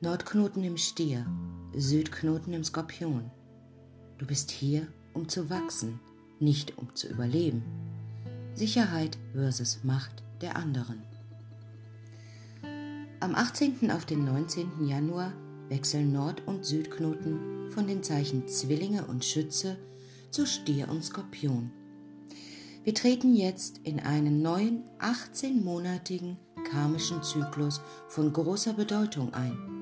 Nordknoten im Stier, Südknoten im Skorpion. Du bist hier, um zu wachsen, nicht um zu überleben. Sicherheit versus Macht der anderen. Am 18. auf den 19. Januar wechseln Nord- und Südknoten von den Zeichen Zwillinge und Schütze zu Stier und Skorpion. Wir treten jetzt in einen neuen 18-monatigen karmischen Zyklus von großer Bedeutung ein.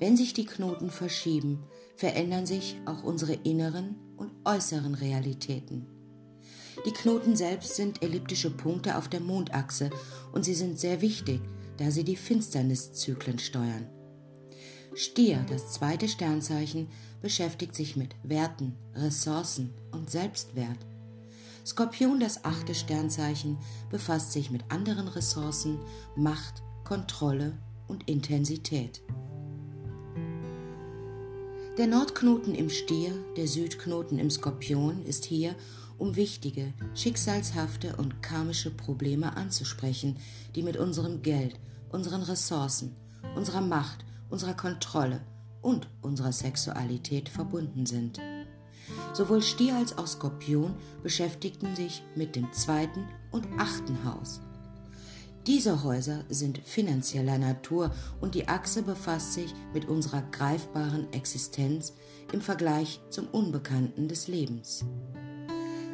Wenn sich die Knoten verschieben, verändern sich auch unsere inneren und äußeren Realitäten. Die Knoten selbst sind elliptische Punkte auf der Mondachse und sie sind sehr wichtig, da sie die Finsterniszyklen steuern. Stier, das zweite Sternzeichen, beschäftigt sich mit Werten, Ressourcen und Selbstwert. Skorpion, das achte Sternzeichen, befasst sich mit anderen Ressourcen, Macht, Kontrolle und Intensität. Der Nordknoten im Stier, der Südknoten im Skorpion ist hier, um wichtige, schicksalshafte und karmische Probleme anzusprechen, die mit unserem Geld, unseren Ressourcen, unserer Macht, unserer Kontrolle und unserer Sexualität verbunden sind. Sowohl Stier als auch Skorpion beschäftigten sich mit dem zweiten und achten Haus. Diese Häuser sind finanzieller Natur und die Achse befasst sich mit unserer greifbaren Existenz im Vergleich zum Unbekannten des Lebens.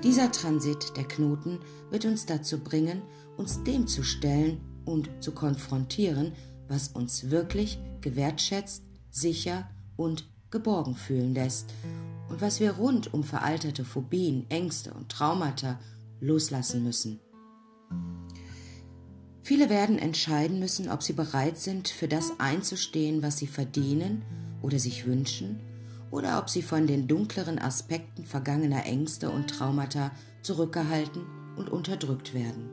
Dieser Transit der Knoten wird uns dazu bringen, uns dem zu stellen und zu konfrontieren, was uns wirklich gewertschätzt, sicher und geborgen fühlen lässt und was wir rund um veraltete Phobien, Ängste und Traumata loslassen müssen. Viele werden entscheiden müssen, ob sie bereit sind, für das einzustehen, was sie verdienen oder sich wünschen, oder ob sie von den dunkleren Aspekten vergangener Ängste und Traumata zurückgehalten und unterdrückt werden.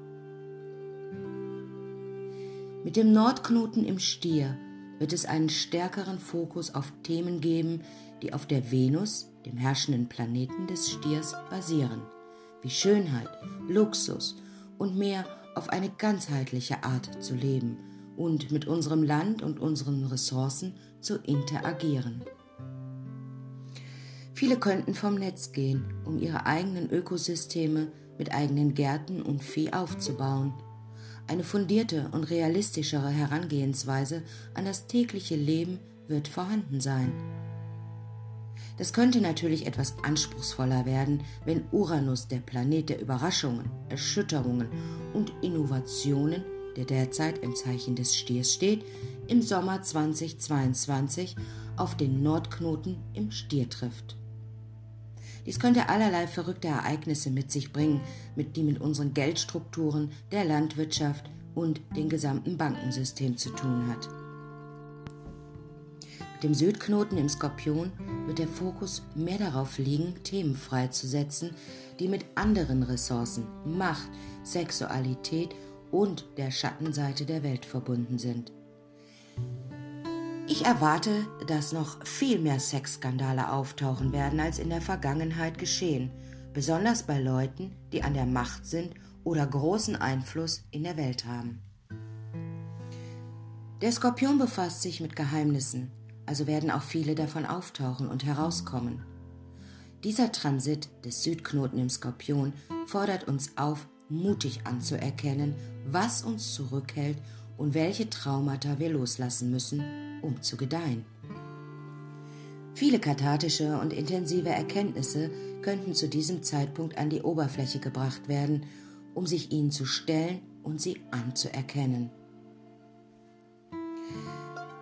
Mit dem Nordknoten im Stier wird es einen stärkeren Fokus auf Themen geben, die auf der Venus, dem herrschenden Planeten des Stiers, basieren, wie Schönheit, Luxus und mehr auf eine ganzheitliche Art zu leben und mit unserem Land und unseren Ressourcen zu interagieren. Viele könnten vom Netz gehen, um ihre eigenen Ökosysteme mit eigenen Gärten und Vieh aufzubauen. Eine fundierte und realistischere Herangehensweise an das tägliche Leben wird vorhanden sein. Das könnte natürlich etwas anspruchsvoller werden, wenn Uranus, der Planet der Überraschungen, Erschütterungen und Innovationen, der derzeit im Zeichen des Stiers steht, im Sommer 2022 auf den Nordknoten im Stier trifft. Dies könnte allerlei verrückte Ereignisse mit sich bringen, mit die mit unseren Geldstrukturen, der Landwirtschaft und dem gesamten Bankensystem zu tun hat dem Südknoten im Skorpion wird der Fokus mehr darauf liegen, Themen freizusetzen, die mit anderen Ressourcen, Macht, Sexualität und der Schattenseite der Welt verbunden sind. Ich erwarte, dass noch viel mehr Sexskandale auftauchen werden, als in der Vergangenheit geschehen, besonders bei Leuten, die an der Macht sind oder großen Einfluss in der Welt haben. Der Skorpion befasst sich mit Geheimnissen, also werden auch viele davon auftauchen und herauskommen. Dieser Transit des Südknoten im Skorpion fordert uns auf, mutig anzuerkennen, was uns zurückhält und welche Traumata wir loslassen müssen, um zu gedeihen. Viele kathartische und intensive Erkenntnisse könnten zu diesem Zeitpunkt an die Oberfläche gebracht werden, um sich ihnen zu stellen und sie anzuerkennen.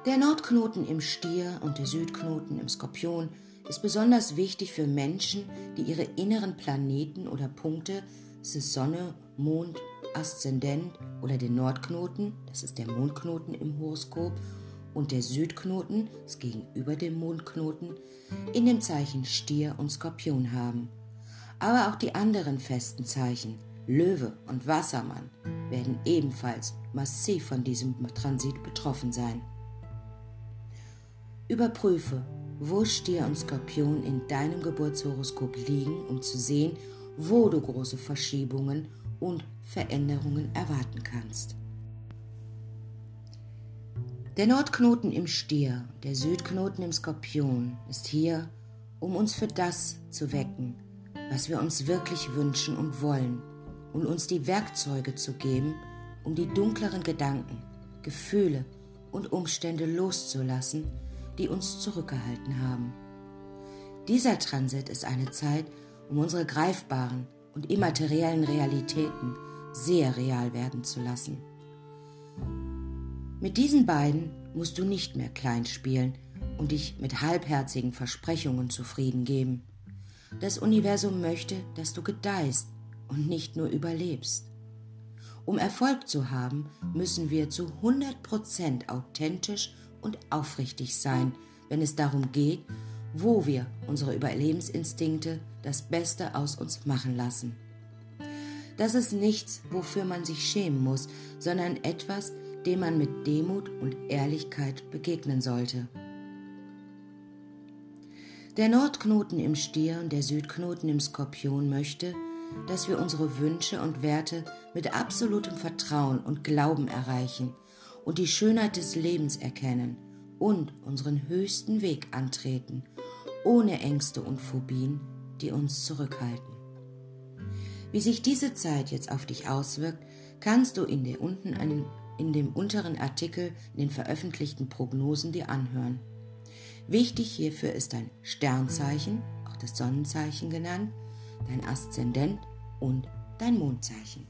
Der Nordknoten im Stier und der Südknoten im Skorpion ist besonders wichtig für Menschen, die ihre inneren Planeten oder Punkte, das ist Sonne, Mond, Aszendent oder den Nordknoten, das ist der Mondknoten im Horoskop, und der Südknoten, das gegenüber dem Mondknoten, in dem Zeichen Stier und Skorpion haben. Aber auch die anderen festen Zeichen, Löwe und Wassermann, werden ebenfalls massiv von diesem Transit betroffen sein. Überprüfe, wo Stier und Skorpion in deinem Geburtshoroskop liegen, um zu sehen, wo du große Verschiebungen und Veränderungen erwarten kannst. Der Nordknoten im Stier, der Südknoten im Skorpion ist hier, um uns für das zu wecken, was wir uns wirklich wünschen und wollen und uns die Werkzeuge zu geben, um die dunkleren Gedanken, Gefühle und Umstände loszulassen, die uns zurückgehalten haben. Dieser Transit ist eine Zeit, um unsere greifbaren und immateriellen Realitäten sehr real werden zu lassen. Mit diesen beiden musst du nicht mehr klein spielen und dich mit halbherzigen Versprechungen zufrieden geben. Das Universum möchte, dass du gedeihst und nicht nur überlebst. Um Erfolg zu haben, müssen wir zu 100% authentisch und aufrichtig sein, wenn es darum geht, wo wir unsere Überlebensinstinkte das Beste aus uns machen lassen. Das ist nichts, wofür man sich schämen muss, sondern etwas, dem man mit Demut und Ehrlichkeit begegnen sollte. Der Nordknoten im Stier und der Südknoten im Skorpion möchte, dass wir unsere Wünsche und Werte mit absolutem Vertrauen und Glauben erreichen und die Schönheit des Lebens erkennen und unseren höchsten Weg antreten, ohne Ängste und Phobien, die uns zurückhalten. Wie sich diese Zeit jetzt auf dich auswirkt, kannst du in, der unten an, in dem unteren Artikel in den veröffentlichten Prognosen dir anhören. Wichtig hierfür ist dein Sternzeichen, auch das Sonnenzeichen genannt, dein Aszendent und dein Mondzeichen.